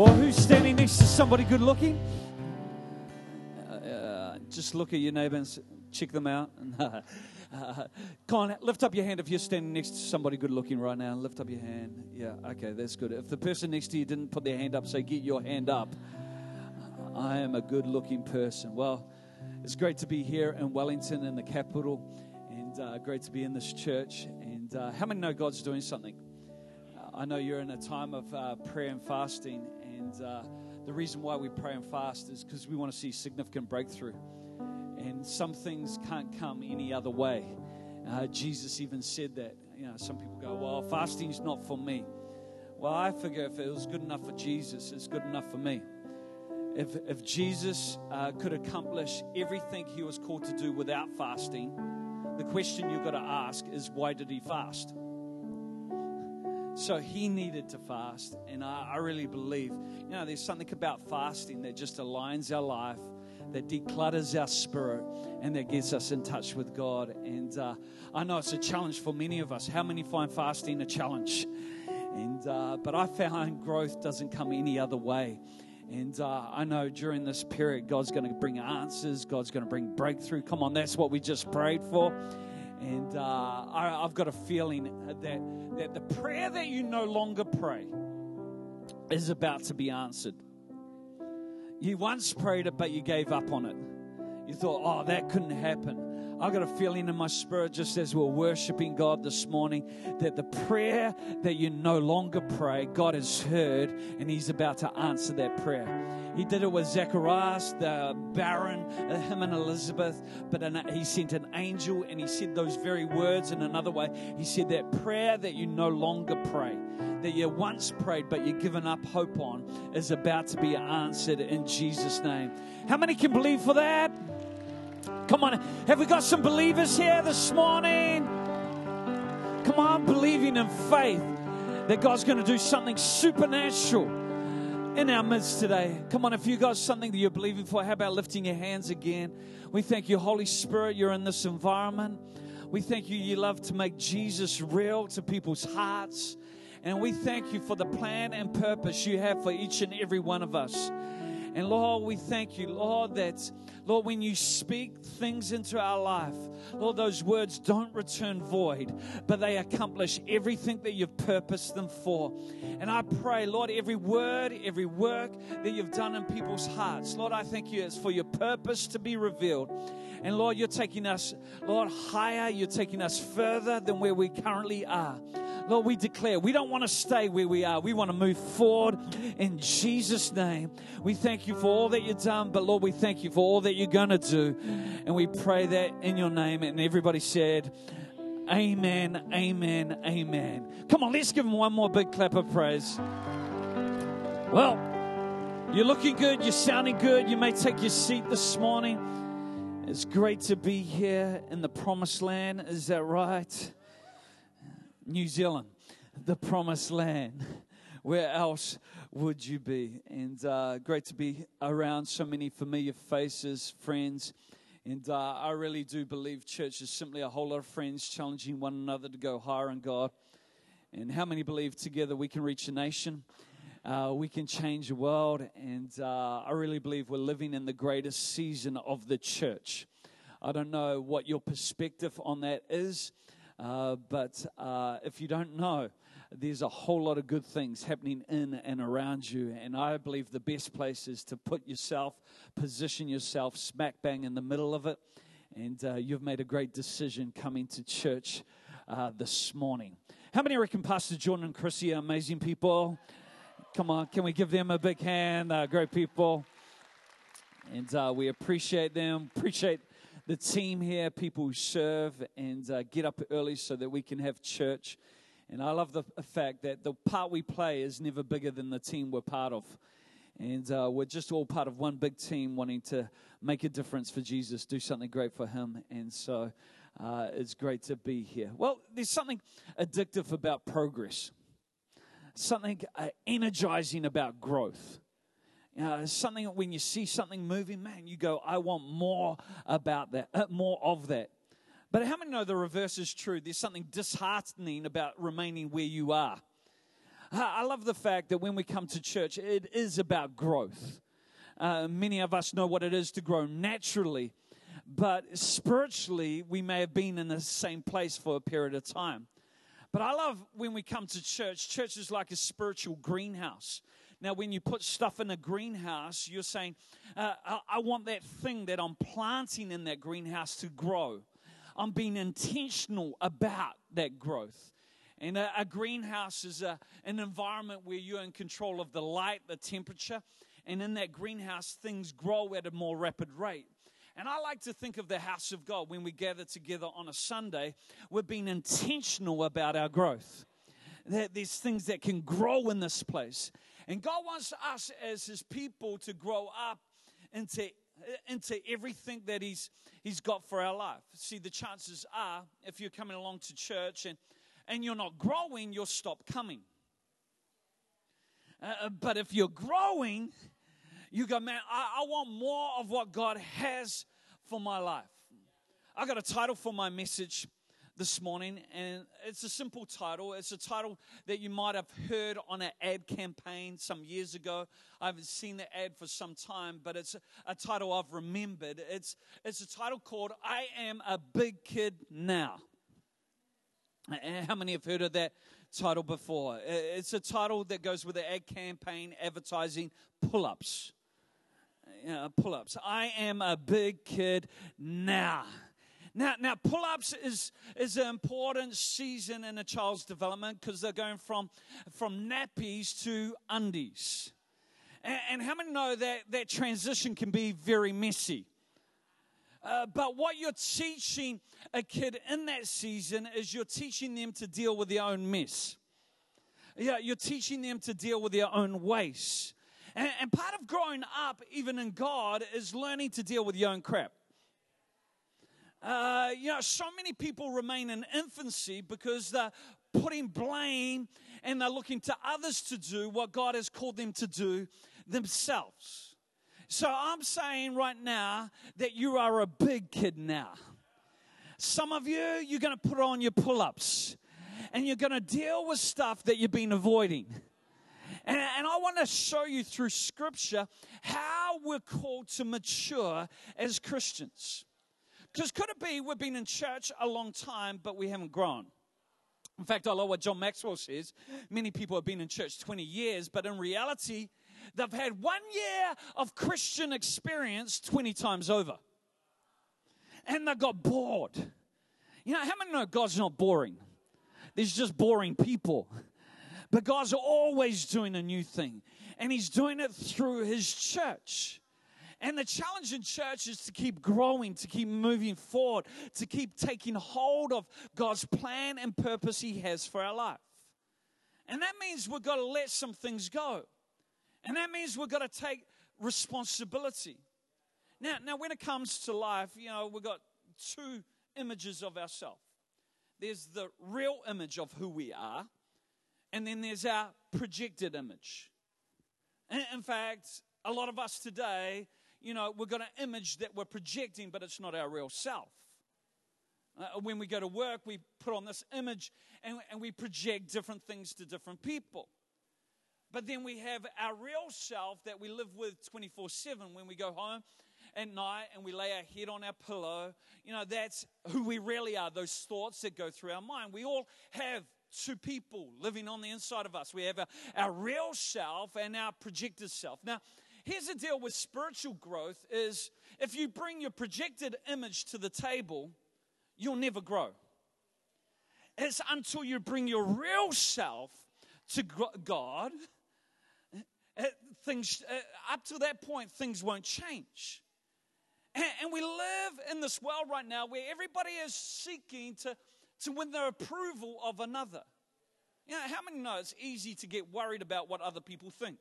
Or who's standing next to somebody good looking? Uh, uh, just look at your neighbor and check them out. uh, come lift up your hand if you're standing next to somebody good looking right now. Lift up your hand. Yeah, okay, that's good. If the person next to you didn't put their hand up, say, Get your hand up. I am a good looking person. Well, it's great to be here in Wellington, in the capital, and uh, great to be in this church. And uh, how many know God's doing something? Uh, I know you're in a time of uh, prayer and fasting, and uh, the reason why we pray and fast is because we want to see significant breakthrough. And some things can't come any other way. Uh, Jesus even said that. You know, some people go, "Well, fasting's not for me." Well, I figure if it was good enough for Jesus, it's good enough for me. If, if Jesus uh, could accomplish everything he was called to do without fasting, the question you've got to ask is why did he fast? So he needed to fast, and I, I really believe, you know, there's something about fasting that just aligns our life that declutters our spirit and that gets us in touch with God. And uh, I know it's a challenge for many of us. How many find fasting a challenge? And uh, but I found growth doesn't come any other way. And uh, I know during this period, God's going to bring answers. God's going to bring breakthrough. Come on, that's what we just prayed for. And uh, I, I've got a feeling that, that the prayer that you no longer pray is about to be answered. You once prayed it, but you gave up on it. You thought, oh, that couldn't happen. I got a feeling in my spirit, just as we're worshiping God this morning, that the prayer that you no longer pray, God has heard, and He's about to answer that prayer. He did it with Zacharias, the barren, uh, him and Elizabeth, but He sent an angel and He said those very words in another way. He said that prayer that you no longer pray, that you once prayed but you've given up hope on, is about to be answered in Jesus' name. How many can believe for that? Come on. Have we got some believers here this morning? Come on, believing in faith that God's going to do something supernatural in our midst today. Come on, if you got something that you're believing for, how about lifting your hands again? We thank you, Holy Spirit, you're in this environment. We thank you, you love to make Jesus real to people's hearts. And we thank you for the plan and purpose you have for each and every one of us. And Lord, we thank you, Lord, that, Lord, when you speak things into our life, Lord, those words don't return void, but they accomplish everything that you've purposed them for. And I pray, Lord, every word, every work that you've done in people's hearts, Lord, I thank you it's for your purpose to be revealed. And Lord, you're taking us, Lord, higher. You're taking us further than where we currently are. Lord, we declare we don't want to stay where we are. We want to move forward in Jesus' name. We thank you for all that you've done, but Lord, we thank you for all that you're going to do. And we pray that in your name. And everybody said, Amen, amen, amen. Come on, let's give him one more big clap of praise. Well, you're looking good, you're sounding good. You may take your seat this morning. It's great to be here in the promised land. Is that right? New Zealand, the promised land. Where else would you be? And uh, great to be around so many familiar faces, friends. And uh, I really do believe church is simply a whole lot of friends challenging one another to go higher in God. And how many believe together we can reach a nation? Uh, we can change the world. And uh, I really believe we're living in the greatest season of the church. I don't know what your perspective on that is. Uh, but uh, if you don't know, there's a whole lot of good things happening in and around you. And I believe the best place is to put yourself, position yourself smack bang in the middle of it. And uh, you've made a great decision coming to church uh, this morning. How many reckon Pastor John and Chrissy are amazing people? Come on, can we give them a big hand? Uh, great people. And uh, we appreciate them, appreciate the team here, people who serve and uh, get up early so that we can have church. And I love the fact that the part we play is never bigger than the team we're part of. And uh, we're just all part of one big team wanting to make a difference for Jesus, do something great for Him. And so uh, it's great to be here. Well, there's something addictive about progress, something uh, energizing about growth. Uh, something when you see something moving, man, you go, I want more about that, uh, more of that. But how many know the reverse is true? There's something disheartening about remaining where you are. I love the fact that when we come to church, it is about growth. Uh, many of us know what it is to grow naturally, but spiritually, we may have been in the same place for a period of time. But I love when we come to church, church is like a spiritual greenhouse. Now, when you put stuff in a greenhouse, you're saying, uh, I, I want that thing that I'm planting in that greenhouse to grow. I'm being intentional about that growth. And a, a greenhouse is a, an environment where you're in control of the light, the temperature, and in that greenhouse, things grow at a more rapid rate. And I like to think of the house of God when we gather together on a Sunday, we're being intentional about our growth. There's things that can grow in this place. And God wants us as His people to grow up into, into everything that he's, he's got for our life. See, the chances are, if you're coming along to church and, and you're not growing, you'll stop coming. Uh, uh but if you're growing, you go, man, I, I want more of what God has for my life. I got a title for my message this morning, and it's a simple title. It's a title that you might have heard on an ad campaign some years ago. I haven't seen the ad for some time, but it's a title I've remembered. It's, it's a title called I Am a Big Kid Now. How many have heard of that title before? It's a title that goes with the ad campaign advertising pull ups. Know, pull ups. I am a big kid now. Now, now pull-ups is, is an important season in a child's development because they're going from, from nappies to undies. And, and how many know that that transition can be very messy? Uh, but what you're teaching a kid in that season is you're teaching them to deal with their own mess. Yeah, you're teaching them to deal with their own waste. And, and part growing up, even in God, is learning to deal with your own crap. Uh, you know, so many people remain in infancy because they're putting blame and they're looking to others to do what God has called them to do themselves. So I'm saying right now that you are a big kid now. Some of you, you're going to put on your pull ups and you're going to deal with stuff that you've been avoiding. And, and, I want to show you through scripture how we're called to mature as Christians. Because could it be we've been in church a long time, but we haven't grown? In fact, I love what John Maxwell says. Many people have been in church 20 years, but in reality, they've had one year of Christian experience 20 times over. And they got bored. You know, how many know God's not boring? There's just boring people. But God's always doing a new thing, and He's doing it through His church. And the challenge in church is to keep growing, to keep moving forward, to keep taking hold of God's plan and purpose He has for our life. And that means we've got to let some things go. And that means we've got to take responsibility. Now, now when it comes to life, you know, we've got two images of ourselves. There's the real image of who we are, and then there's our projected image. In fact, a lot of us today you know, we've got an image that we're projecting, but it's not our real self. Uh, when we go to work, we put on this image and, and we project different things to different people. But then we have our real self that we live with 24 7 when we go home at night and we lay our head on our pillow. You know, that's who we really are, those thoughts that go through our mind. We all have two people living on the inside of us. We have our, our real self and our projected self. Now, here's the deal with spiritual growth is if you bring your projected image to the table, you'll never grow. It's until you bring your real self to God, uh, things uh, up to that point, things won't change. And we live in this world right now where everybody is seeking to, to win the approval of another. You know, how many know it's easy to get worried about what other people think?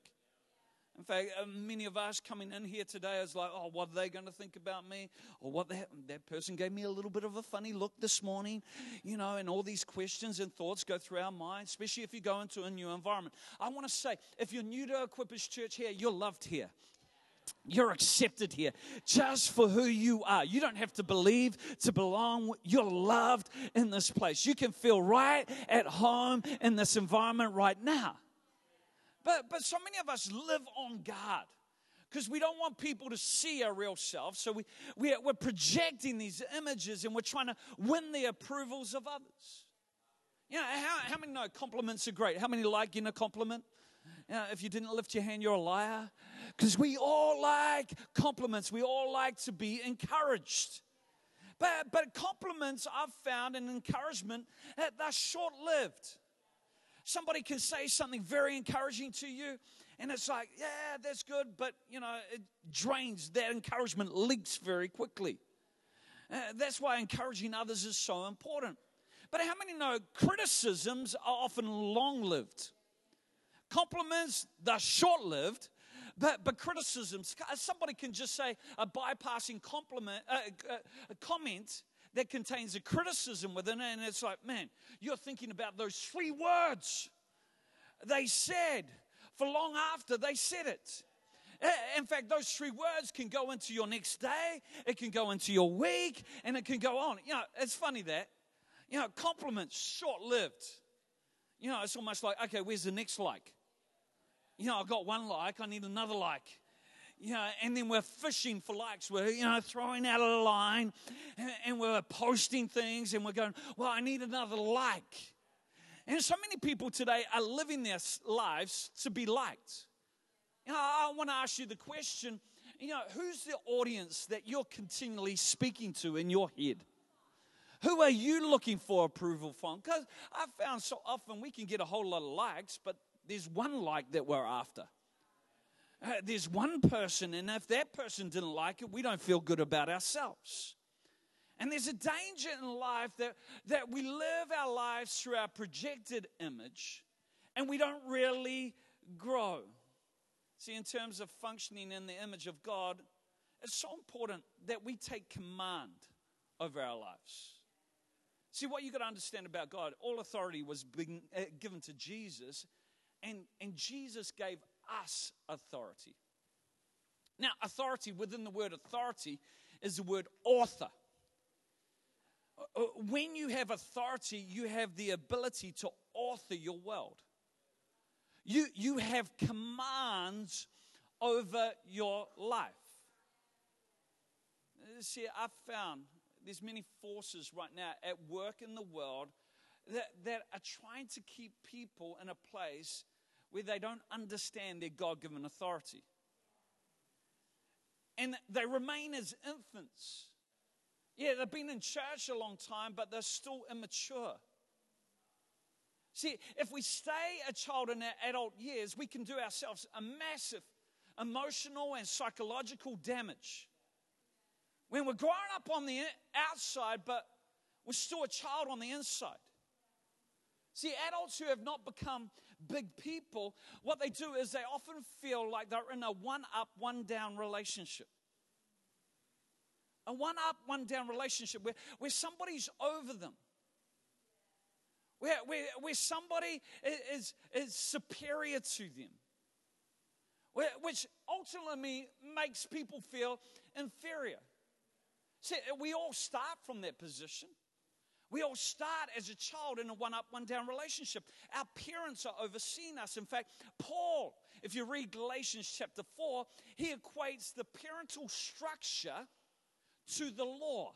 In fact, uh, many of us coming in here today is like, oh, what are they going to think about me? Or what that, that person gave me a little bit of a funny look this morning, you know, and all these questions and thoughts go through our minds, especially if you go into a new environment. I want to say, if you're new to Equippers Church here, you're loved here. You're accepted here just for who you are. You don't have to believe to belong. You're loved in this place. You can feel right at home in this environment right now. But, but so many of us live on guard because we don't want people to see our real self. So we, we, we're projecting these images and we're trying to win the approvals of others. You know, how, how many know compliments are great? How many like getting a compliment? Know, if you didn't lift your hand, you're a liar. Because we all like compliments, we all like to be encouraged. But, but compliments I've found and encouragement, they're short lived. Somebody can say something very encouraging to you, and it's like, yeah, that's good, but you know, it drains, that encouragement leaks very quickly. Uh, that's why encouraging others is so important. But how many know criticisms are often long lived? Compliments, they're short lived, but, but criticisms, somebody can just say a bypassing compliment, uh, uh, a comment that contains a criticism within it, and it's like, man, you're thinking about those three words they said for long after they said it. In fact, those three words can go into your next day, it can go into your week, and it can go on. You know, it's funny that, you know, compliments short lived. You know, it's almost like, okay, where's the next like? You know, I've got one like, I need another like. You know, and then we're fishing for likes. We're, you know, throwing out a line and, and we're posting things and we're going, well, I need another like. And so many people today are living their lives to be liked. You know, I want to ask you the question you know, who's the audience that you're continually speaking to in your head? Who are you looking for approval from? Because I've found so often we can get a whole lot of likes, but there's one like that we're after. Uh, there's one person, and if that person didn't like it, we don't feel good about ourselves. And there's a danger in life that, that we live our lives through our projected image and we don't really grow. See, in terms of functioning in the image of God, it's so important that we take command over our lives. See, what you got to understand about God, all authority was uh, given to Jesus, and, and Jesus gave us authority. Now, authority, within the word authority, is the word author. Uh, when you have authority, you have the ability to author your world. You, you have commands over your life. Uh, see, I've found there's many forces right now at work in the world that, that are trying to keep people in a place where they don't understand their God given authority. And they remain as infants. Yeah, they've been in church a long time, but they're still immature. See, if we stay a child in our adult years, we can do ourselves a massive emotional and psychological damage. When we're growing up on the outside, but we're still a child on the inside. See, adults who have not become big people, what they do is they often feel like they're in a one up, one down relationship. A one up, one down relationship where, where somebody's over them. Where, where, where somebody is, is superior to them. Where, which ultimately makes people feel inferior. See, we all start from that position. We all start as a child in a one up, one down relationship. Our parents are overseeing us. In fact, Paul, if you read Galatians chapter 4, he equates the parental structure to the law.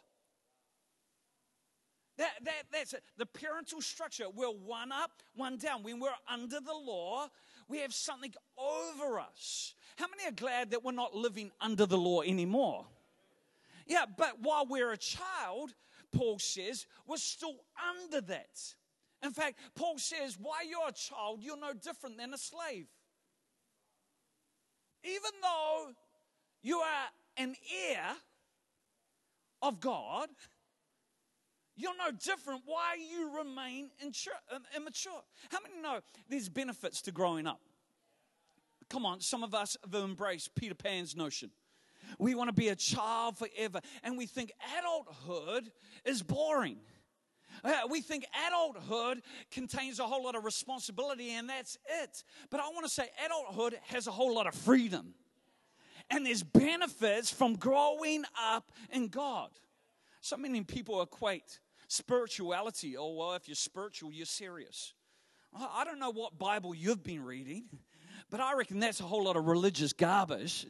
That, that, that's it. The parental structure. We're one up, one down. When we're under the law, we have something over us. How many are glad that we're not living under the law anymore? Yeah, but while we're a child, Paul says, we're still under that. In fact, Paul says, while you're a child, you're no different than a slave. Even though you are an heir of God, you're no different. Why you remain um, immature? How many know there's benefits to growing up? Come on, some of us have embraced Peter Pan's notion. We want to be a child forever. And we think adulthood is boring. Uh, we think adulthood contains a whole lot of responsibility, and that's it. But I want to say adulthood has a whole lot of freedom. And there's benefits from growing up in God. So many people equate spirituality, oh, well, if you're spiritual, you're serious. I don't know what Bible you've been reading, But I reckon that's a whole lot of religious garbage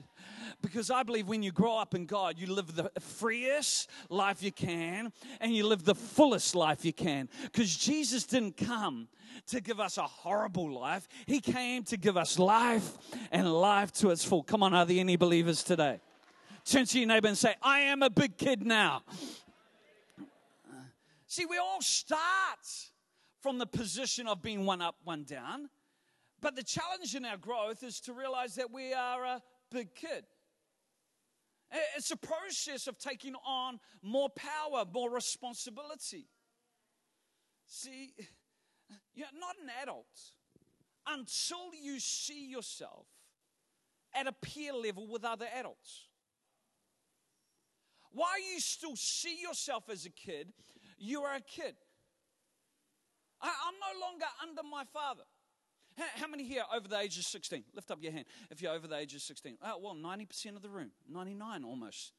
because I believe when you grow up in God, you live the freest life you can and you live the fullest life you can. Because Jesus didn't come to give us a horrible life, He came to give us life and life to its full. Come on, are there any believers today? Turn to your neighbor and say, I am a big kid now. See, we all start from the position of being one up, one down. But the challenge in our growth is to realize that we are a big kid. It's a process of taking on more power, more responsibility. See, you're not an adult until you see yourself at a peer level with other adults. While you still see yourself as a kid, you are a kid. I, am no longer under my father. How many here over the age of 16? Lift up your hand if you're over the age of 16. Oh, well, 90% of the room, 99 almost.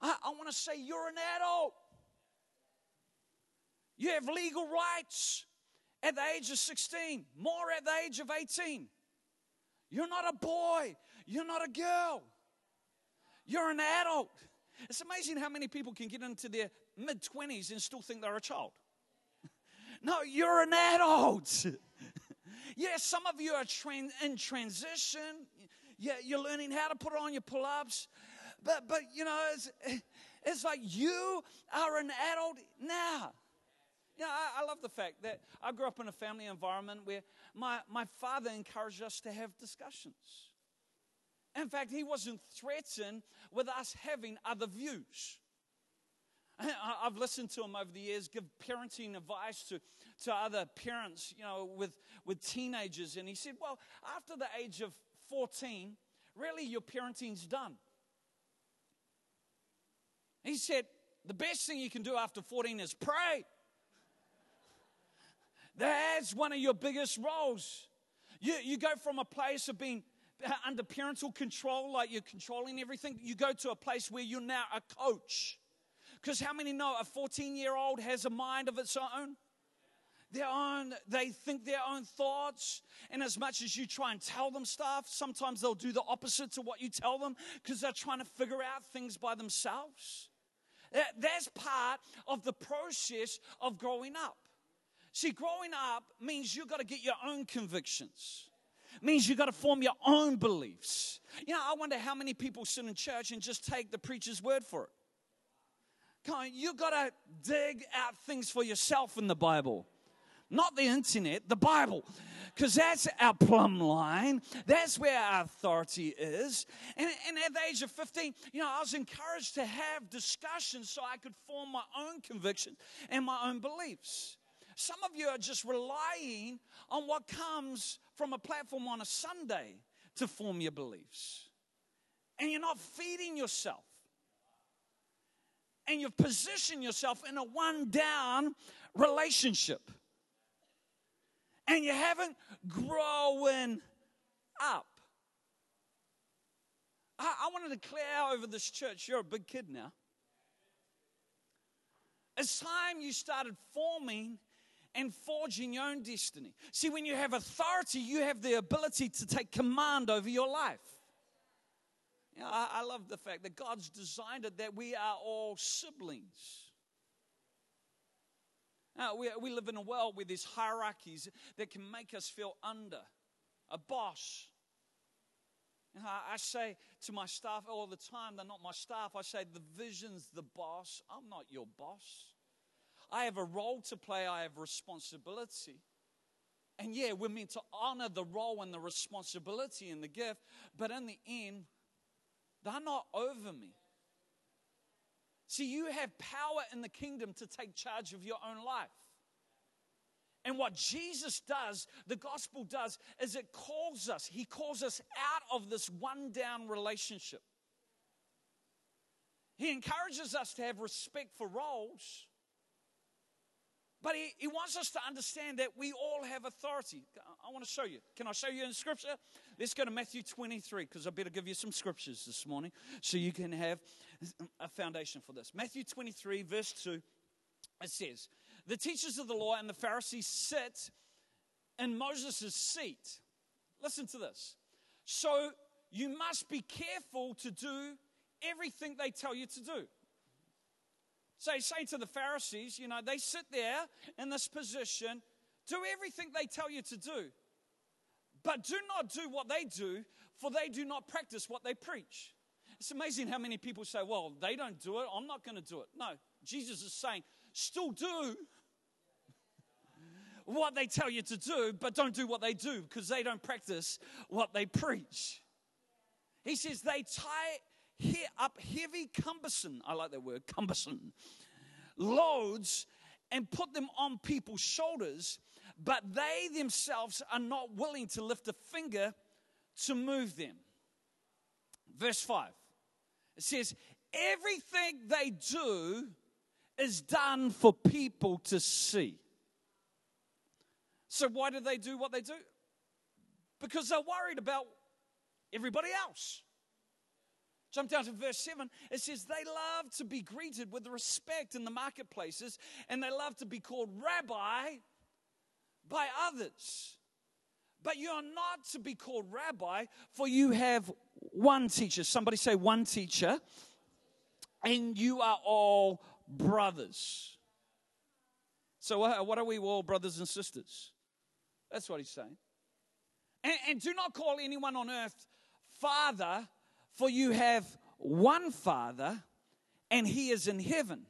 I, I want to say you're an adult. You have legal rights at the age of 16, more at the age of 18. You're not a boy, you're not a girl, you're an adult. It's amazing how many people can get into their mid 20s and still think they're a child. no, you're an adult. Yes, some of you are in transition. Yeah, you're learning how to put on your pull ups. But, but, you know, it's, it's like you are an adult now. You know, I, I, love the fact that I grew up in a family environment where my, my father encouraged us to have discussions. In fact, he wasn't threatened with us having other views. I've listened to him over the years give parenting advice to, to other parents, you know, with, with teenagers. And he said, Well, after the age of 14, really your parenting's done. He said, The best thing you can do after 14 is pray. That's one of your biggest roles. You, you go from a place of being under parental control, like you're controlling everything, you go to a place where you're now a coach. Because how many know a 14 year old has a mind of its own? Their own, they think their own thoughts. And as much as you try and tell them stuff, sometimes they'll do the opposite to what you tell them because they're trying to figure out things by themselves. That's part of the process of growing up. See, growing up means you've got to get your own convictions. means you've got to form your own beliefs. You know, I wonder how many people sit in church and just take the preacher's word for it. Come on, you got to dig out things for yourself in the Bible. Not the internet, the Bible. Because that's our plumb line. That's where our authority is. And, and at the age of 15, you know, I was encouraged to have discussions so I could form my own convictions and my own beliefs. Some of you are just relying on what comes from a platform on a Sunday to form your beliefs. And you're not feeding yourself and you've positioned yourself in a one down relationship. And you haven't grown up. I, I want to declare over this church you're a big kid now. It's time you started forming and forging your own destiny. See, when you have authority, you have the ability to take command over your life. You know, I, I love the fact that God's designed it that we are all siblings. Now, we, we live in a world where there's hierarchies that can make us feel under a boss. I, I say to my staff all the time, they're not my staff. I say, the vision's the boss. I'm not your boss. I have a role to play, I have responsibility. And yeah, we're meant to honor the role and the responsibility and the gift, but in the end, they're not over me. See, you have power in the kingdom to take charge of your own life. And what Jesus does, the gospel does, is it calls us, He calls us out of this one down relationship. He encourages us to have respect for roles, but he, he wants us to understand that we all have authority. I want to show you. Can I show you in scripture? Let's go to Matthew 23 because I better give you some scriptures this morning so you can have a foundation for this. Matthew 23, verse 2, it says, The teachers of the law and the Pharisees sit in Moses' seat. Listen to this. So you must be careful to do everything they tell you to do. So say to the Pharisees, you know, they sit there in this position, do everything they tell you to do, but do not do what they do, for they do not practice what they preach. It's amazing how many people say, well, they don't do it, I'm not going to do it. No, Jesus is saying, still do what they tell you to do, but don't do what they do because they don't practice what they preach. He says they tie he- up heavy, cumbersome, I like that word, cumbersome, loads and put them on people's shoulders, but they themselves are not willing to lift a finger to move them. Verse 5 it says, Everything they do is done for people to see. So, why do they do what they do? Because they're worried about everybody else. Jump down to verse 7. It says, They love to be greeted with respect in the marketplaces, and they love to be called rabbi by others. But you are not to be called rabbi, for you have one teacher. Somebody say, one teacher. And you are all brothers. So, uh, what are we all, brothers and sisters? That's what he's saying. And, and do not call anyone on earth Father, for you have one Father, and he is in heaven.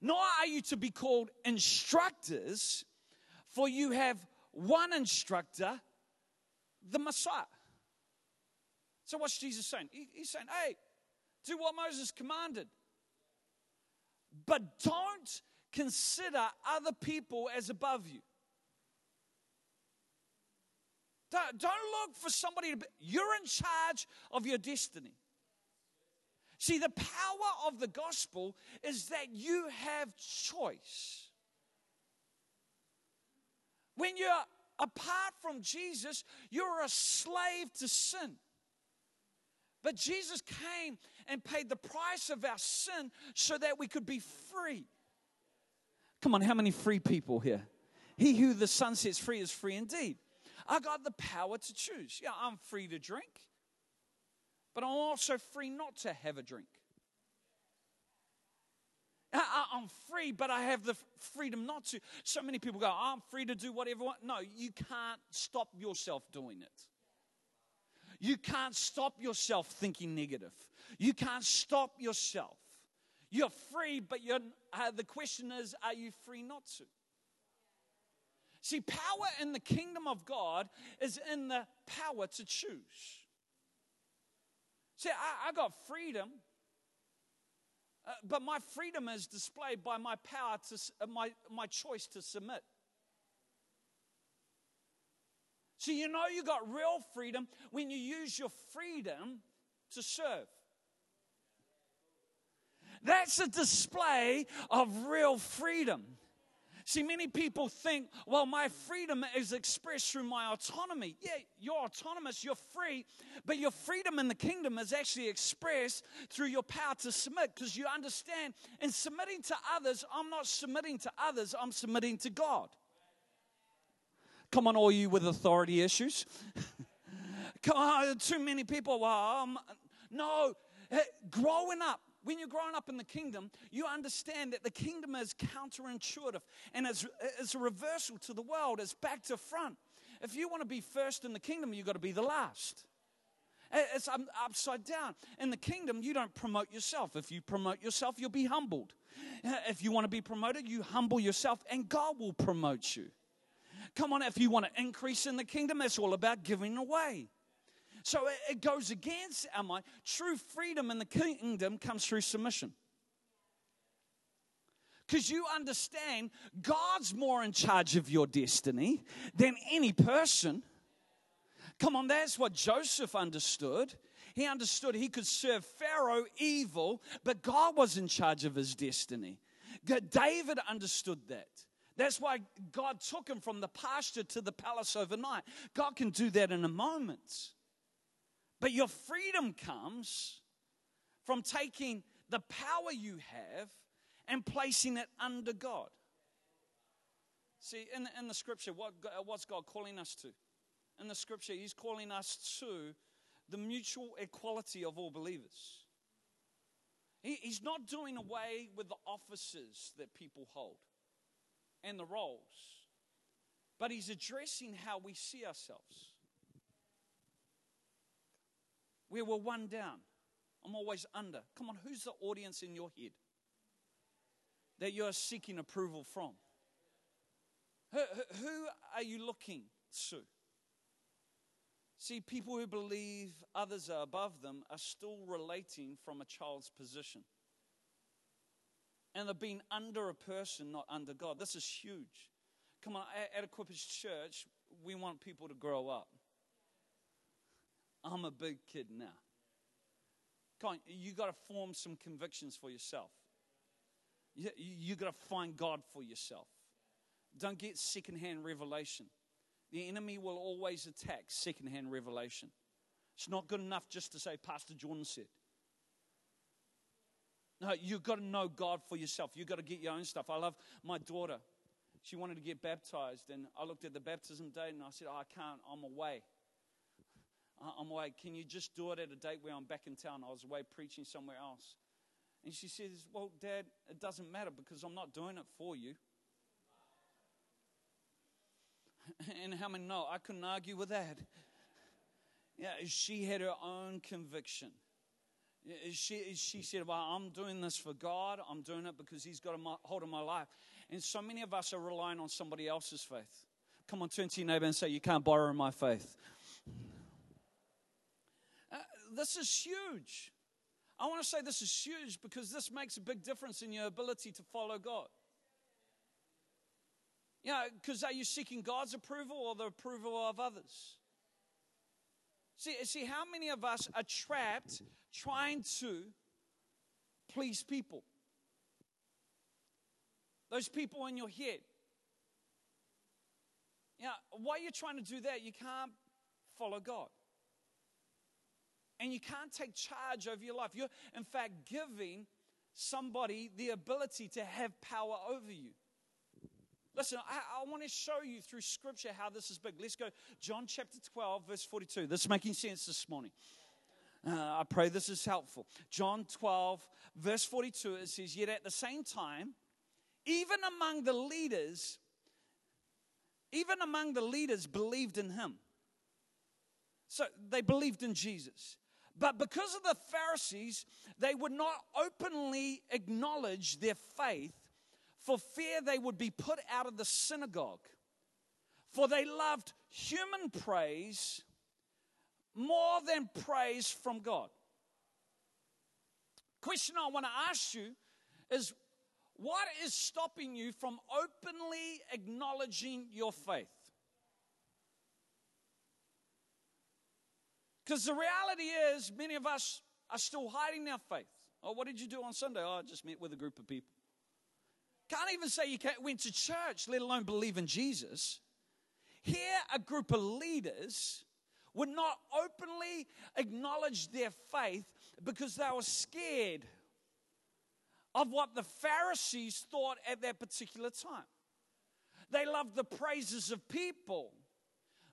Nor are you to be called instructors, for you have one instructor, the Messiah. So, what's Jesus saying? He's saying, hey, do what Moses commanded. But don't consider other people as above you. Don't, don't look for somebody to be, you're in charge of your destiny. See, the power of the gospel is that you have choice. When you're apart from Jesus, you're a slave to sin. But Jesus came and paid the price of our sin so that we could be free. Come on, how many free people here? He who the Son sets free is free indeed. I got the power to choose. Yeah, I'm free to drink, but I'm also free not to have a drink. I, am free, but I have the freedom not to. So many people go, I'm free to do whatever. No, you can't stop yourself doing it. You can't stop yourself thinking negative. You can't stop yourself. You're free, but you're, uh, the question is, are you free not to? See, power in the kingdom of God is in the power to choose. See, I, I got freedom, uh, but my freedom is displayed by my power to uh, my, my choice to submit. See, you know you got real freedom when you use your freedom to serve. That's a display of real freedom. See, many people think, well, my freedom is expressed through my autonomy. Yeah, you're autonomous, you're free, but your freedom in the kingdom is actually expressed through your power to submit because you understand in submitting to others, I'm not submitting to others, I'm submitting to God. Come on, all you with authority issues. Come on, too many people. Well, um, no, eh, growing up, when you're growing up in the kingdom, you understand that the kingdom is counterintuitive and it's, it's a reversal to the world, it's back to front. If you want to be first in the kingdom, you've got to be the last. It's um, upside down. In the kingdom, you don't promote yourself. If you promote yourself, you'll be humbled. If you want to be promoted, you humble yourself and God will promote you. Come on, if you want to increase in the kingdom, it's all about giving away. So it goes against our mind. True freedom in the kingdom comes through submission. Because you understand God's more in charge of your destiny than any person. Come on, that's what Joseph understood. He understood he could serve Pharaoh evil, but God was in charge of his destiny. David understood that. That's why God took him from the pasture to the palace overnight. God can do that in a moment. But your freedom comes from taking the power you have and placing it under God. See, in the, in the scripture, what, uh, what's God calling us to? in the scripture, he's calling us to the mutual equality of all believers. He, he's not doing away with the offices that people hold and the roles, but he's addressing how we see ourselves. Where we're one down. I'm always under. Come on, who's the audience in your head that you're seeking approval from? Who, who are you looking to? See, people who believe others are above them are still relating from a child's position. And they're being under a person, not under God. This is huge. Come on, at Equippers Church, we want people to grow up. I'm a big kid now. Come you got to form some convictions for yourself. You, you got to find God for yourself. Don't get secondhand revelation. The enemy will always attack secondhand revelation. It's not good enough just to say, Pastor Jordan said. No, you've got to know God for yourself. You've got to get your own stuff. I love my daughter. She wanted to get baptized, and I looked at the baptism date and I said, oh, I can't, I'm away. I'm away. Can you just do it at a date where I'm back in town? I was away preaching somewhere else. And she says, Well, Dad, it doesn't matter because I'm not doing it for you. And how many know? I couldn't argue with that. Yeah, she had her own conviction. She, she said, Well, I'm doing this for God. I'm doing it because He's got a hold of my life. And so many of us are relying on somebody else's faith. Come on, turn to your neighbor and say, You can't borrow my faith. This is huge. I want to say this is huge because this makes a big difference in your ability to follow God. Yeah, because are you seeking God's approval or the approval of others? See, see, how many of us are trapped trying to please people? Those people in your head. Yeah, while you're trying to do that, you can't follow God. And you can't take charge over your life. You're, in fact, giving somebody the ability to have power over you. Listen, I, I want to show you through scripture how this is big. Let's go, John chapter 12, verse 42. This is making sense this morning. Uh, I pray this is helpful. John 12, verse 42, it says, Yet at the same time, even among the leaders, even among the leaders believed in him. So they believed in Jesus. But because of the Pharisees, they would not openly acknowledge their faith for fear they would be put out of the synagogue. For they loved human praise more than praise from God. Question I want to ask you is what is stopping you from openly acknowledging your faith? Because the reality is, many of us are still hiding our faith. Oh, what did you do on Sunday? Oh, I just met with a group of people. Can't even say you went to church, let alone believe in Jesus. Here, a group of leaders would not openly acknowledge their faith because they were scared of what the Pharisees thought at that particular time. They loved the praises of people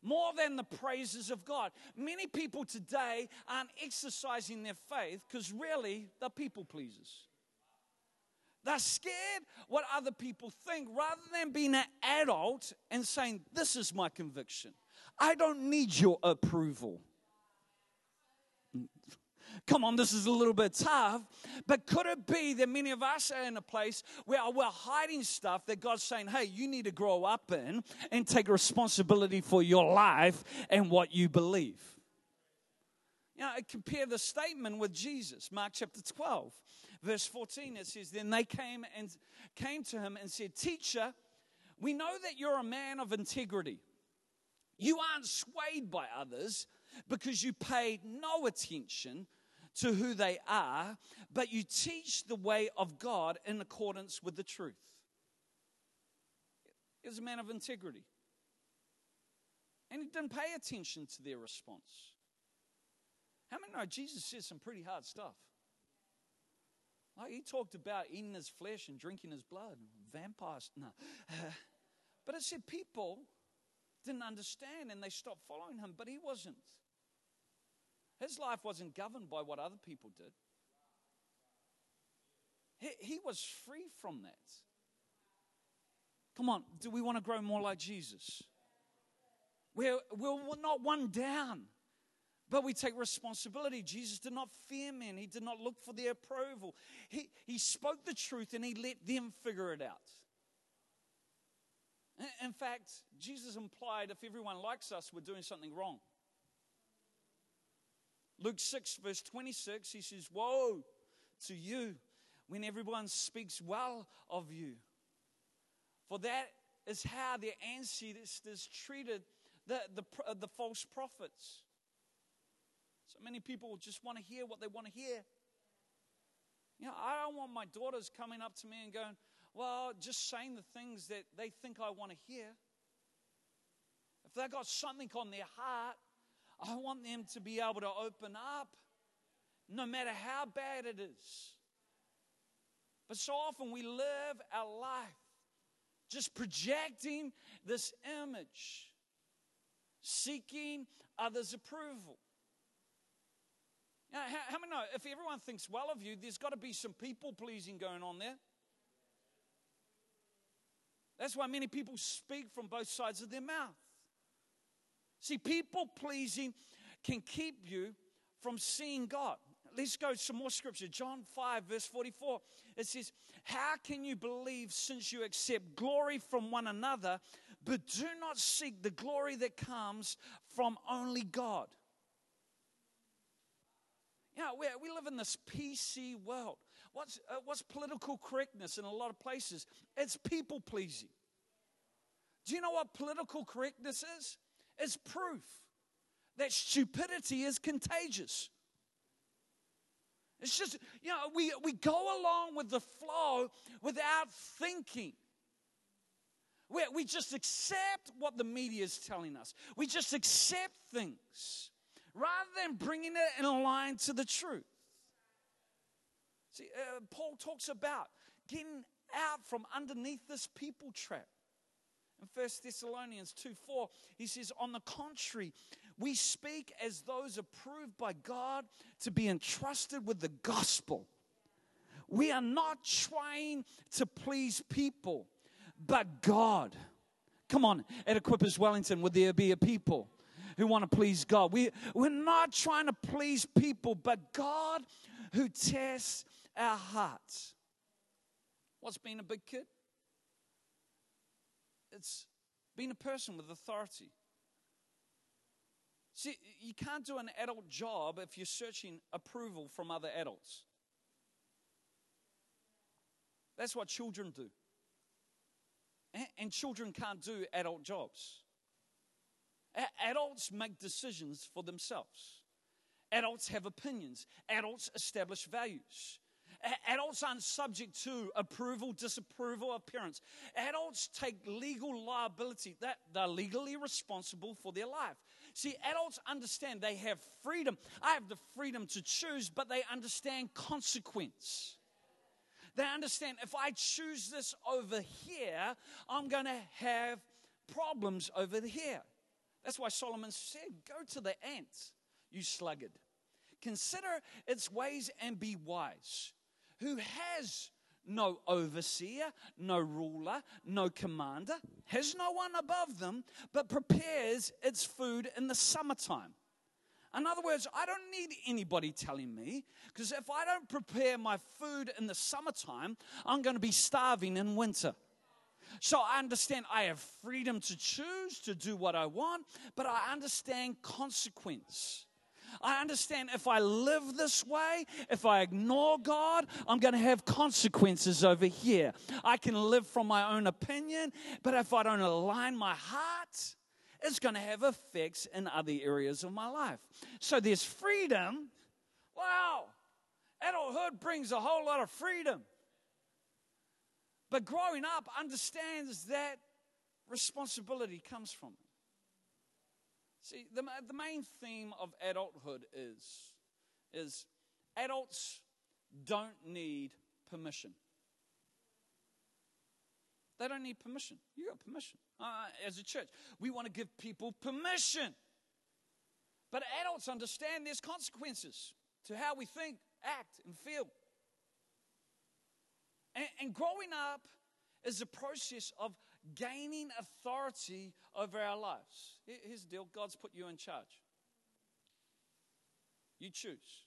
more than the praises of God. Many people today aren't exercising their faith because really they're people pleasers. They're scared what other people think rather than being an adult and saying, This is my conviction. I don't need your approval. Come on, this is a little bit tough, but could it be that many of us are in a place where we're hiding stuff that God's saying, hey, you need to grow up in and take responsibility for your life and what you believe? You know, compare the statement with Jesus, Mark chapter 12 verse 14, it says, Then they came and came to him and said, Teacher, we know that you're a man of integrity. You aren't swayed by others because you pay no attention to who they are, but you teach the way of God in accordance with the truth. He was a man of integrity. And he didn't pay attention to their response. How many know Jesus said some pretty hard stuff? Like he talked about eating his flesh and drinking his blood. Vampires, no. but it said people didn't understand and they stopped following him, but he wasn't. His life wasn't governed by what other people did. He, he was free from that. Come on, do we want to grow more like Jesus? We're, we're not one down, but we take responsibility. Jesus did not fear men, he did not look for their approval. He, he spoke the truth and he let them figure it out. In fact, Jesus implied if everyone likes us, we're doing something wrong. Luke 6, verse 26, he says, Woe to you when everyone speaks well of you. For that is how their ancestors treated the, the, uh, the false prophets. So many people just want to hear what they want to hear. You know, I don't want my daughters coming up to me and going, well, just saying the things that they think I want to hear. If they've got something on their heart, I want them to be able to open up, no matter how bad it is. But so often we live our life just projecting this image, seeking others' approval. Now, how, how many know if everyone thinks well of you, there's got to be some people pleasing going on there? That's why many people speak from both sides of their mouth. See, people pleasing can keep you from seeing God. Let's go to some more scripture. John 5, verse 44. It says, How can you believe since you accept glory from one another, but do not seek the glory that comes from only God? You know, we, we live in this PC world. What's, uh, what's political correctness in a lot of places? It's people pleasing. Do you know what political correctness is? It's proof that stupidity is contagious. It's just, you know, we, we go along with the flow without thinking. We, we just accept what the media is telling us. We just accept things rather than bringing it in line to the truth. See, uh, Paul talks about getting out from underneath this people trap. In 1 Thessalonians 2 4, he says, On the contrary, we speak as those approved by God to be entrusted with the gospel. We are not trying to please people, but God. Come on, at Equippers Wellington, would there be a people who want to please God? We, we're not trying to please people, but God who tests our hearts. What's been a big kid? It's being a person with authority. See, you can't do an adult job if you're searching approval from other adults. That's what children do. And children can't do adult jobs. Adults make decisions for themselves. Adults have opinions. Adults establish values. Adults aren't subject to approval, disapproval, appearance. Adults take legal liability, that they're legally responsible for their life. See, adults understand they have freedom. I have the freedom to choose, but they understand consequence. They understand if I choose this over here, I'm going to have problems over here. That's why Solomon said, Go to the ant, you sluggard. Consider its ways and be wise who has no overseer, no ruler, no commander, has no one above them, but prepares its food in the summertime. In other words, I don't need anybody telling me, because if I don't prepare my food in the summertime, I'm going to be starving in winter. So I understand I have freedom to choose to do what I want, but I understand consequence. I understand if I live this way, if I ignore God, I'm going to have consequences over here. I can live from my own opinion, but if I don't align my heart, it's going to have effects in other areas of my life. So there's freedom. Wow, adulthood brings a whole lot of freedom. But growing up understands that responsibility comes from it. See, the, the main theme of adulthood is, is adults don't need permission. They don't need permission. You got permission. uh, as a church. We want to give people permission. But adults understand there's consequences to how we think, act, and feel. And, and growing up is a process of gaining authority over our lives. Here's the deal God's put you in charge. You choose.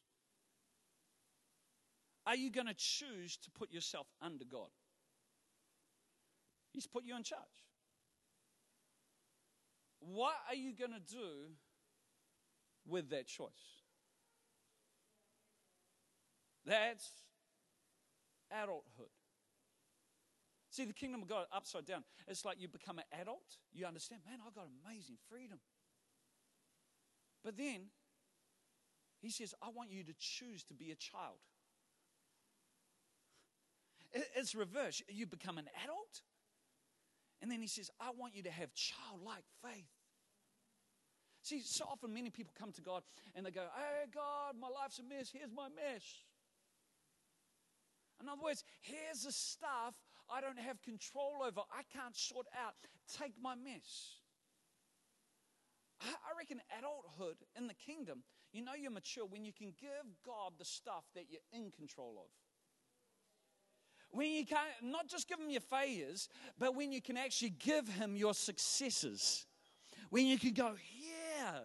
Are you going to choose to put yourself under God? He's put you in charge. What are you going to do with that choice? That's adulthood. See, the kingdom of God upside down. It's like you become an adult, you understand, man, I've got amazing freedom. But then, he says, I want you to choose to be a child. It's reverse. You become an adult, and then he says, I want you to have childlike faith. See, so often many people come to God and they go, Hey, God, my life's a mess. Here's my mess. In other words, here's the stuff I don't have control over. I can't sort out. Take my mess. I reckon adulthood in the kingdom, you know you're mature when you can give God the stuff that you're in control of. When you can not just give him your failures, but when you can actually give him your successes. When you can go, yeah,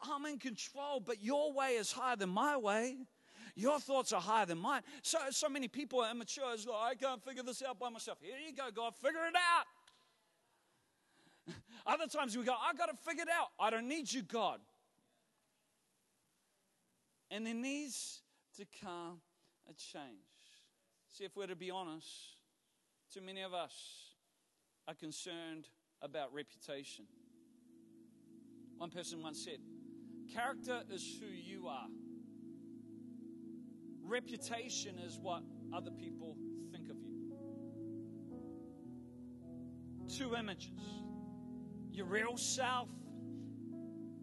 I'm in control, but your way is higher than my way. Your thoughts are higher than mine. So, so many people are immature. It's like, I can't figure this out by myself. Here you go, God, figure it out. Other times we go, I got to figure it out. I don't need you, God. And there needs to come a change. See, if we're to be honest, too many of us are concerned about reputation. One person once said, Character is who you are. Reputation is what other people think of you. Two images your real self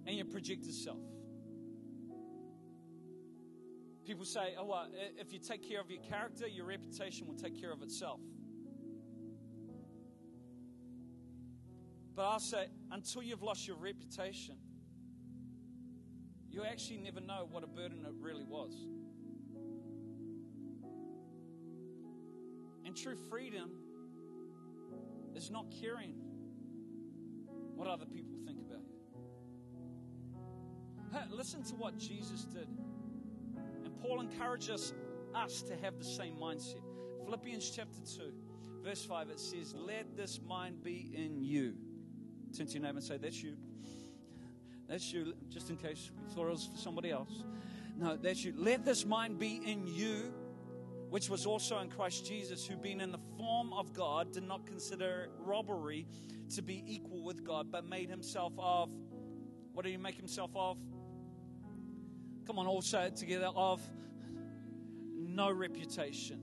and your projected self. People say, oh, well, if you take care of your character, your reputation will take care of itself. But I'll say, until you've lost your reputation, you actually never know what a burden it really was. And true freedom is not caring what other people think about you. Hey, listen to what Jesus did. And Paul encourages us to have the same mindset. Philippians chapter 2, verse 5, it says, Let this mind be in you. Turn to your neighbor and say, That's you. That's you, just in case we thought it was for somebody else. No, that's you. Let this mind be in you which was also in Christ Jesus, who being in the form of God did not consider robbery to be equal with God, but made himself of what did he make himself of? Come on, all say it together of no reputation.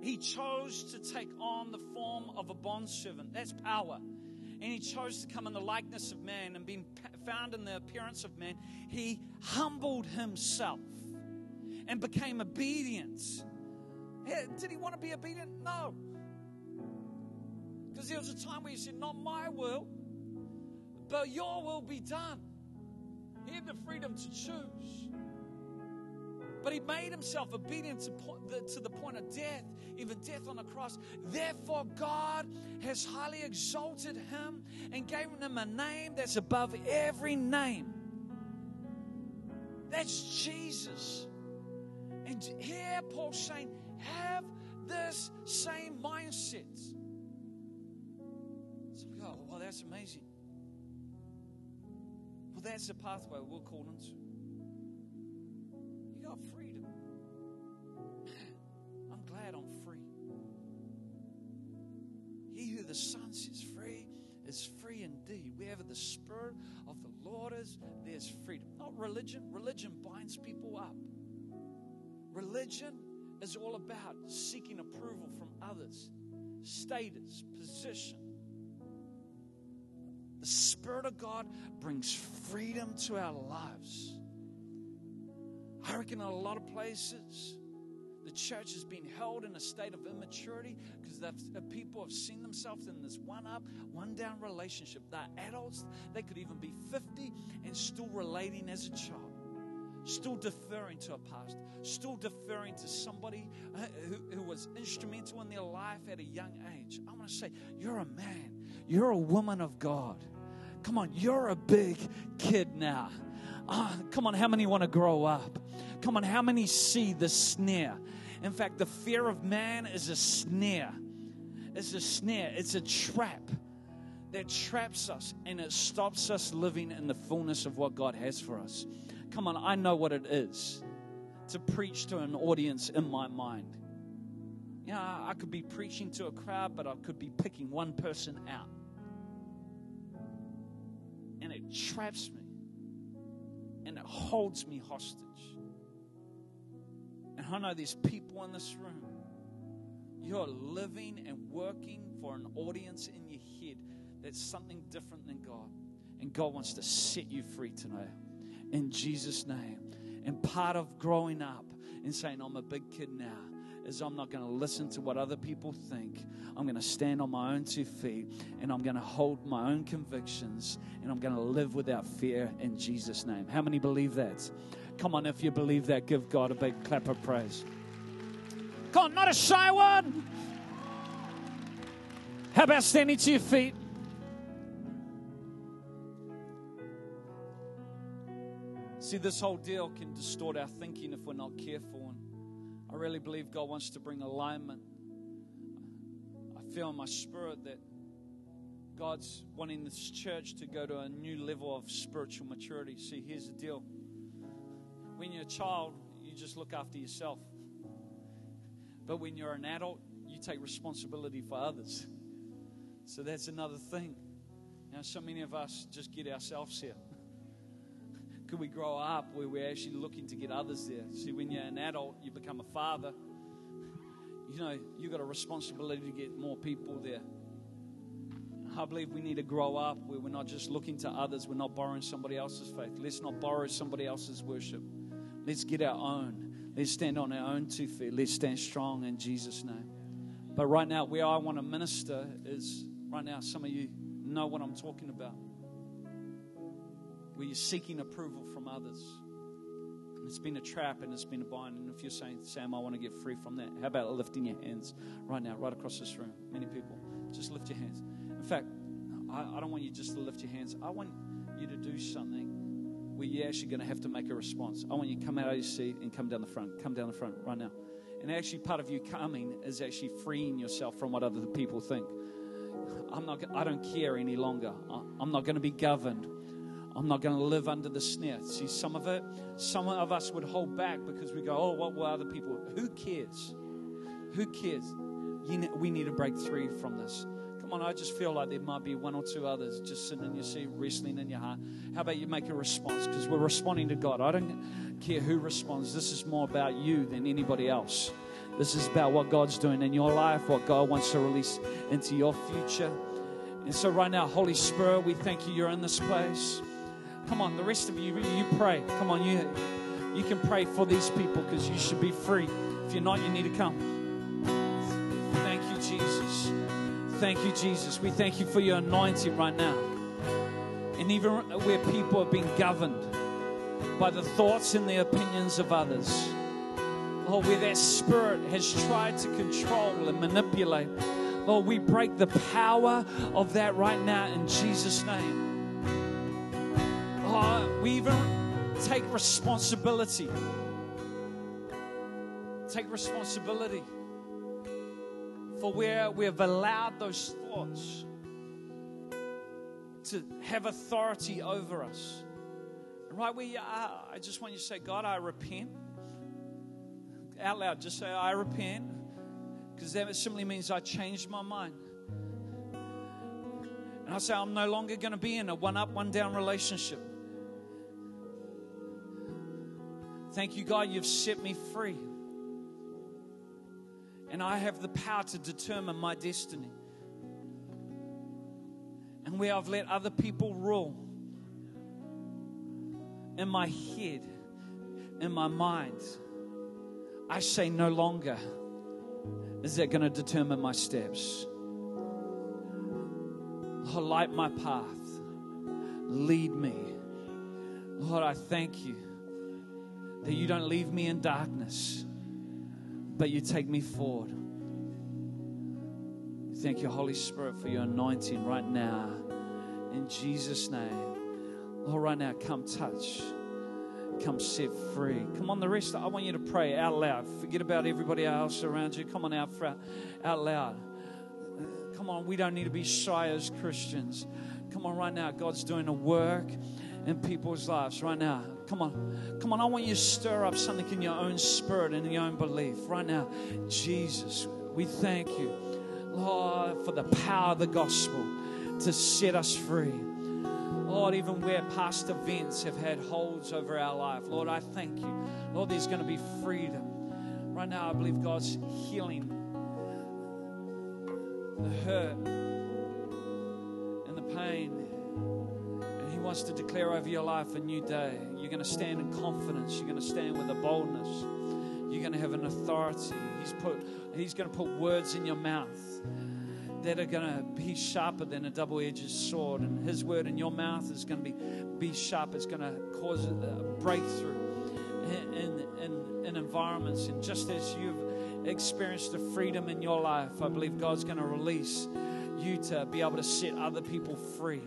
He chose to take on the form of a bondservant. That's power. And he chose to come in the likeness of man and being found in the appearance of man, he humbled himself and became obedient. Did he want to be obedient? No. Because there was a time where he said, Not my will, but your will be done. He had the freedom to choose. But he made himself obedient to, the, point of death, even death on the cross. Therefore, God has highly exalted him and gave him a name that's above every name. That's Jesus. And here Paul's saying, have this same mindset. So we go, well, that's amazing. Well, that's the pathway we're called into. You got freedom. I'm glad I'm free. He who the Son sets free is free indeed. Wherever the Spirit of the Lord is, there's freedom. Not religion. Religion binds people up. Religion is all about seeking approval from others, status, position. The Spirit of God brings freedom to our lives. I reckon in a lot of places, The church has been held in a state of immaturity because the people have seen themselves in this one up, one down relationship. They're adults, they could even be 50 and still relating as a child still deferring to a pastor, still deferring to somebody uh, who, who, was instrumental in their life at a young age. I want to say, you're a man, you're a woman of God. Come on, you're a big kid now. Uh, come on, how many want to grow up? Come on, how many see the snare? In fact, the fear of man is a snare. It's a snare, it's a trap that traps us and it stops us living in the fullness of what God has for us. Come on, I know what it is to preach to an audience in my mind. Yeah, I could be preaching to a crowd, but I could be picking one person out. And it traps me and it holds me hostage. And I know there's people in this room. You're living and working for an audience in your head that's something different than God. And God wants to set you free tonight. In Jesus' name. And part of growing up and saying, I'm a big kid now, is I'm not going to listen to what other people think. I'm going to stand on my own two feet and I'm going to hold my own convictions and I'm going to live without fear in Jesus' name. How many believe that? Come on, if you believe that, give God a big clap of praise. Come on, not a shy one. How about standing to your feet? See, this whole deal can distort our thinking if we're not careful. And I really believe God wants to bring alignment. I feel in my spirit that God's wanting this church to go to a new level of spiritual maturity. See, here's the deal when you're a child, you just look after yourself. But when you're an adult, you take responsibility for others. So that's another thing. Now, so many of us just get ourselves here. Could we grow up where we're actually looking to get others there? See, when you're an adult, you become a father. You know, you've got a responsibility to get more people there. I believe we need to grow up where we're not just looking to others, we're not borrowing somebody else's faith. Let's not borrow somebody else's worship. Let's get our own. Let's stand on our own two feet. Let's stand strong in Jesus' name. But right now, where I want to minister is right now, some of you know what I'm talking about. Where you're seeking approval from others. And it's been a trap and it's been a bind. And if you're saying, Sam, I want to get free from that, how about lifting your hands right now, right across this room? Many people. Just lift your hands. In fact, I, I don't want you just to lift your hands. I want you to do something where you're actually going to have to make a response. I want you to come out of your seat and come down the front. Come down the front right now. And actually, part of you coming is actually freeing yourself from what other people think. I'm not. I don't care any longer. I'm not going to be governed. I'm not going to live under the snare. See, some of it, some of us would hold back because we go, "Oh, what will other people?" Who cares? Who cares? we need to break free from this. Come on, I just feel like there might be one or two others just sitting in your seat, wrestling in your heart. How about you make a response? Because we're responding to God. I don't care who responds. This is more about you than anybody else. This is about what God's doing in your life, what God wants to release into your future. And so, right now, Holy Spirit, we thank you. You're in this place. Come on, the rest of you, you pray. Come on, you, you can pray for these people because you should be free. If you're not, you need to come. Thank you, Jesus. Thank you, Jesus. We thank you for your anointing right now. And even where people are being governed by the thoughts and the opinions of others, Lord, where that spirit has tried to control and manipulate, Lord, we break the power of that right now in Jesus' name. Lord, we even take responsibility. Take responsibility for where we have allowed those thoughts to have authority over us. And right where you are, I just want you to say, God, I repent. Out loud, just say, I repent. Because that simply means I changed my mind. And I say, I'm no longer going to be in a one up, one down relationship. Thank you, God, you've set me free and I have the power to determine my destiny. And where I've let other people rule in my head, in my mind, I say no longer is that going to determine my steps. Lord, light my path. Lead me. Lord, I thank you that you don't leave me in darkness, but you take me forward. Thank you, Holy Spirit, for your anointing right now. In Jesus' name. Lord, right now, come touch. Come set free. Come on, the rest, I want you to pray out loud. Forget about everybody else around you. Come on out, out loud. Come on, we don't need to be shy as Christians. Come on, right now, God's doing a work in people's lives right now. Come on. Come on. I want you to stir up something in your own spirit and in your own belief right now. Jesus, we thank you, Lord, for the power of the gospel to set us free. Lord, even where past events have had holds over our life, Lord, I thank you. Lord, there's going to be freedom. Right now, I believe God's healing the hurt and the pain. Wants to declare over your life a new day. You're going to stand in confidence, you're going to stand with a boldness, you're going to have an authority. He's, put, he's going to put words in your mouth that are going to be sharper than a double edged sword. And His word in your mouth is going to be, be sharp. It's going to cause a breakthrough in, in, in, in environments. And just as you've experienced the freedom in your life, I believe God's going to release you to be able to set other people free.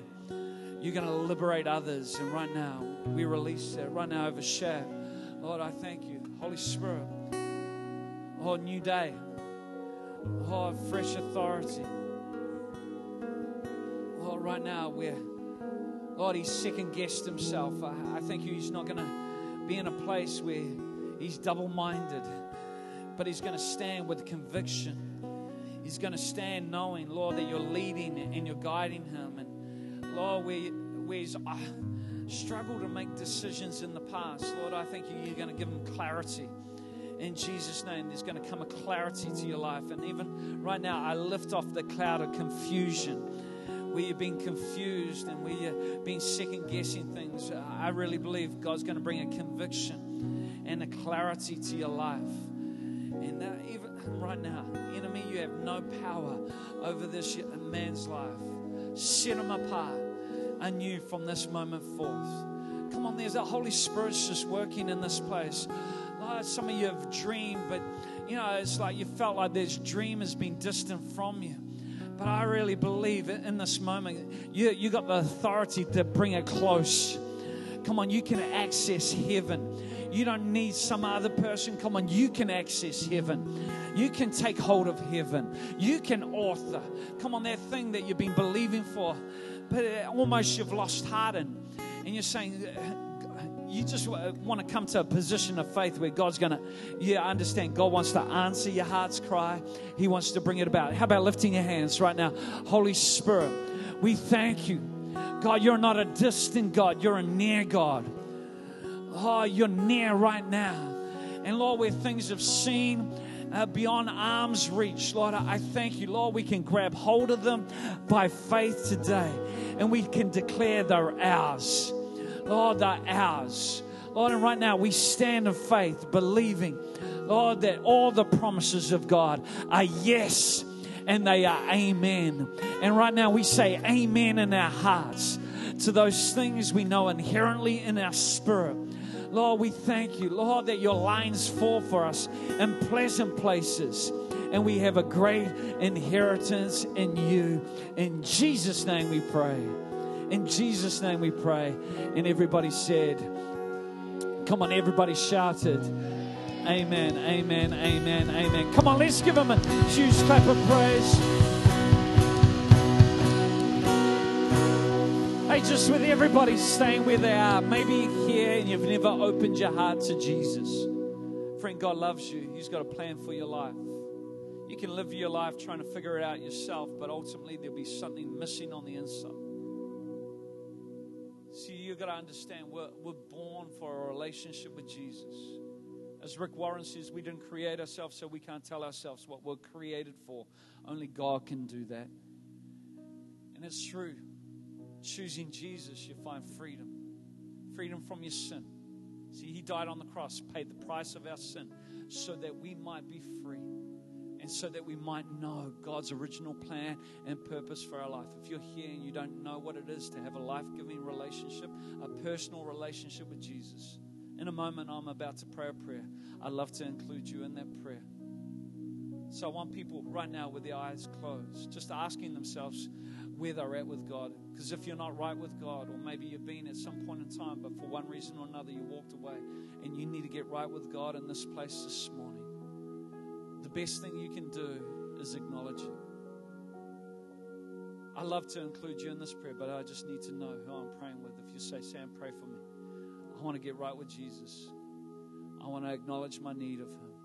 You're going to liberate others. And right now, we release that. Right now, over share. Lord, I thank you. Holy Spirit. Oh, new day. Oh, fresh authority Oh, right now where, Lord, he's second guessed himself. I, I think he's not going to be in a place where he's double minded, but he's going to stand with conviction. He's going to stand knowing, Lord, that you're leading and you're guiding him. And Lord, where, where he's uh, struggled to make decisions in the past, Lord, I think you're going to give them clarity in Jesus' name. There's going to come a clarity to your life. And even right now, I lift off the cloud of confusion where you've been confused and where you've been second guessing things, I really believe God's going to bring a conviction and a clarity to your life. And uh, even right now, enemy, you have no power over this man's life. Set him apart anew from this moment forth. Come on, there's a Holy Spirit's just working in this place. Some of you have dreamed, but you know, it's like you felt like this dream has been distant from you. But I really believe in this moment, you, you got the authority to bring it close. Come on, you can access heaven. You don't need some other person. Come on, you can access heaven. You can take hold of heaven. You can author. Come on, that thing that you've been believing for, but almost you've lost heart in. And you're saying, uh, you just want to come to a position of faith where God's going to, yeah, understand. God wants to answer your heart's cry. He wants to bring it about. How about lifting your hands right now? Holy Spirit, we thank you. God, you're not a distant God, you're a near God. Oh, you're near right now. And Lord, where things have seen, uh, beyond arm's reach. Lord, I thank you, Lord, we can grab hold of them by faith today and we can declare they're ours. Lord, they're ours. Lord, and right now we stand in faith, believing, Lord, that all the promises of God are yes and they are amen. And right now we say amen in our hearts to those things we know inherently in our spirit. Lord, we thank you, Lord, that your lines fall for us in pleasant places. And we have a great inheritance in you. In Jesus' name we pray. In Jesus' name we pray. And everybody said, Come on, everybody shouted. Amen, amen, amen, amen. Come on, let's give him a huge clap of praise. Just with everybody staying where they are, maybe here and you've never opened your heart to Jesus. Friend, God loves you. He's got a plan for your life. You can live your life trying to figure it out yourself, but ultimately there'll be something missing on the inside. See, you've got to understand we're, we're born for a relationship with Jesus. As Rick Warren says, we didn't create ourselves, so we can't tell ourselves what we're created for. Only God can do that. And it's true. Choosing Jesus, you find freedom freedom from your sin, See, He died on the cross, paid the price of our sin, so that we might be free and so that we might know God's original plan and purpose for our life. If you're here and you don't know what it is to have a life giving relationship, a personal relationship with Jesus, in a moment I'm about to pray a prayer. I'd love to include you in that prayer. So I want people right now with their eyes closed, just asking themselves where they're at with God. Because if you're not right with God, or maybe you've been at some point in time, but for one reason or another you walked away, and you need to get right with God in this place this morning, the best thing you can do is acknowledge it. I love to include you in this prayer, but I just need to know who I'm praying with. If you say, Sam, pray for me. I want to get right with Jesus. I want to acknowledge my need of Him.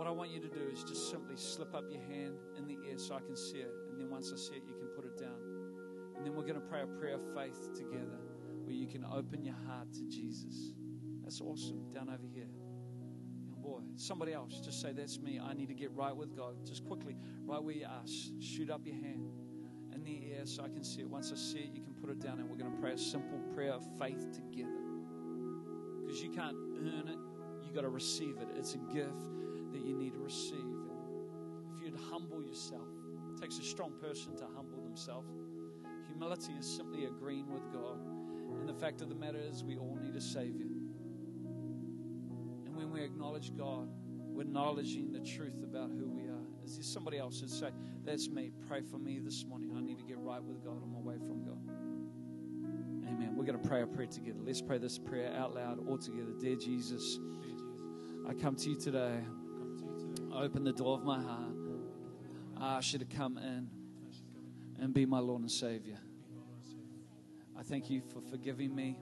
What I want you to do is just simply slip up your hand in the air so I can see it. And then once I see it, you can put it down. And then we're going to pray a prayer of faith together where you can open your heart to Jesus. That's awesome. Down over here. And boy, somebody else, just say, That's me. I need to get right with God. Just quickly, right where you are, shoot up your hand in the air so I can see it. Once I see it, you can put it down. And we're going to pray a simple prayer of faith together. Because you can't earn it, you got to receive it. It's a gift that you need to receive. And if you'd humble yourself, it takes a strong person to humble themselves. Humility is simply agreeing with God. And the fact of the matter is, we all need a Savior. And when we acknowledge God, we're acknowledging the truth about who we are. Is there somebody else that say, That's me, pray for me this morning. I need to get right with God. I'm away from God. Amen. We're going to pray a prayer together. Let's pray this prayer out loud, all together. Dear Jesus, I come to you today. Open the door of my heart. I ask you to come in and be my Lord and Savior. I thank you for forgiving me,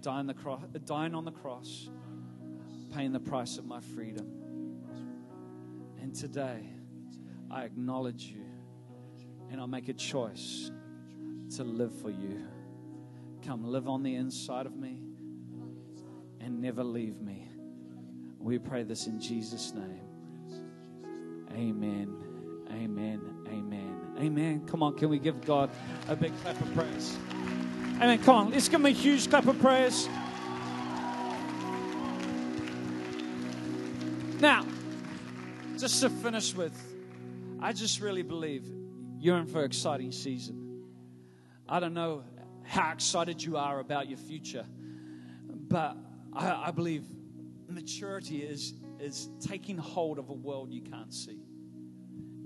dying, the cross, dying on the cross, paying the price of my freedom. And today, I acknowledge you and I make a choice to live for you. Come live on the inside of me and never leave me. We pray this in Jesus' name. Amen. Amen. Amen. Amen. Come on, can we give God a big clap of praise? Amen. Come on, let's give him a huge clap of praise. Now, just to finish with, I just really believe you're in for an exciting season. I don't know how excited you are about your future, but I, I believe maturity is, is taking hold of a world you can't see.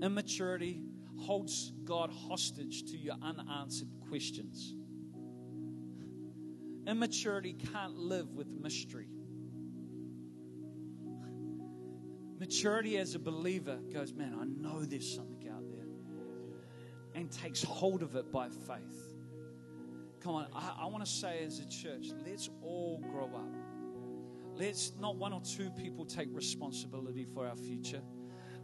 Immaturity holds God hostage to your unanswered questions. Immaturity can't live with mystery. Maturity as a believer goes, Man, I know there's something out there, and takes hold of it by faith. Come on, I, I want to say as a church, let's all grow up. Let's not one or two people take responsibility for our future.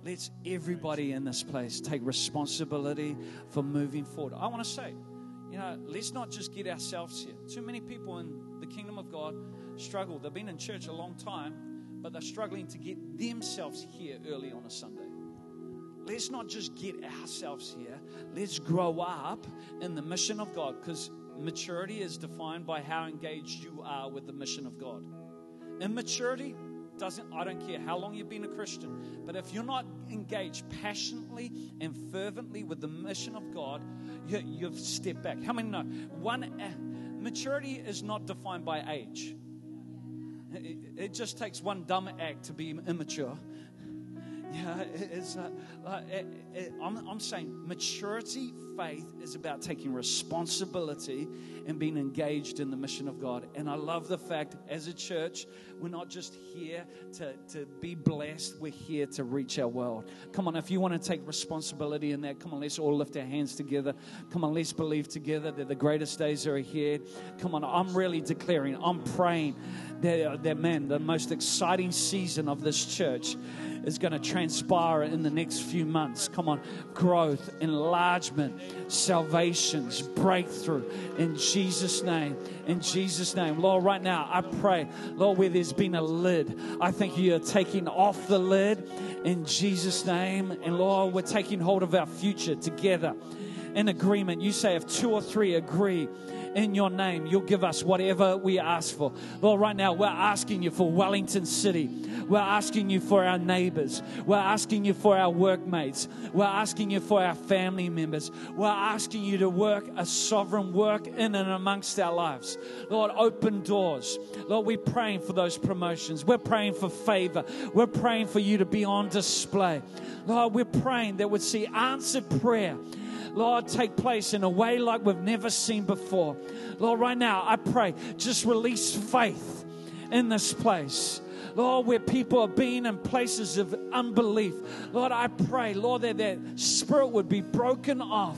Let's everybody in this place take responsibility for moving forward. I want to say, you know, let's not just get ourselves here. Too many people in the kingdom of God struggle. They've been in church a long time, but they're struggling to get themselves here early on a Sunday. Let's not just get ourselves here. Let's grow up in the mission of God because maturity is defined by how engaged you are with the mission of God. Immaturity doesn't, I don't care how long you've been a Christian, but if you're not engaged passionately and fervently with the mission of God, you, you've stepped back. How many know? One, uh, maturity is not defined by age. It, it just takes one dumb act to be immature. Yeah, it's uh, uh, it, it, I'm, I'm saying maturity, faith is about taking responsibility and being engaged in the mission of God. And I love the fact, as a church, we're not just here to, to be blessed, we're here to reach our world. Come on, if you want to take responsibility in that, come on, let's all lift our hands together. Come on, let's believe together that the greatest days are ahead. Come on, I'm really declaring, I'm praying that, that man, the most exciting season of this church is going to transpire in the next few months. Come on, growth, enlargement, salvations, breakthrough in Jesus' name. In Jesus' name. Lord, right now, I pray, Lord, where there's been a lid, I think you're taking off the lid in Jesus' name. And Lord, we're taking hold of our future together. In agreement. You say, if two or three agree in your name, you'll give us whatever we ask for. Lord, right now, we're asking you for Wellington City. We're asking you for our neighbors. We're asking you for our workmates. We're asking you for our family members. We're asking you to work a sovereign work in and amongst our lives. Lord, open doors. Lord, we're praying for those promotions. We're praying for favor. We're praying for you to be on display. Lord, we're praying that we'd see answered prayer Lord, take place in a way like we've never seen before. Lord, right now, I pray, just release faith in this place. Lord, where people are being in places of unbelief. Lord, I pray, Lord, that that spirit would be broken off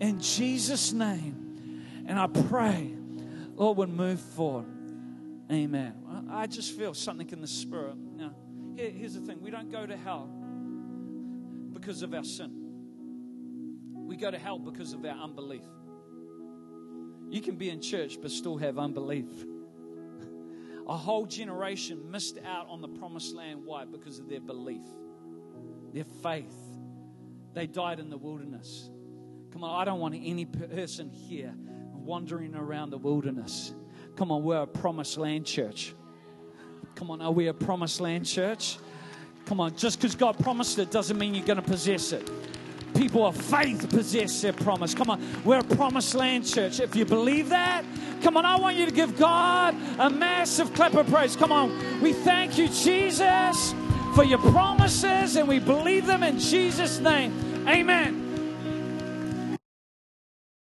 in Jesus' name. And I pray, Lord, would move forward. Amen. I just feel something in the spirit. Now, here's the thing we don't go to hell because of our sin. We go to hell because of our unbelief. You can be in church but still have unbelief. A whole generation missed out on the promised land. Why? Because of their belief, their faith. They died in the wilderness. Come on, I don't want any person here wandering around the wilderness. Come on, we're a promised land church. Come on, are we a promised land church? Come on, just because God promised it doesn't mean you're going to possess it people of faith possess their promise. Come on, we're a promised land church. If you believe that, come on, I want you to give God a massive clap of praise. Come on, we thank you, Jesus, for your promises, and we believe them in Jesus' name. Amen.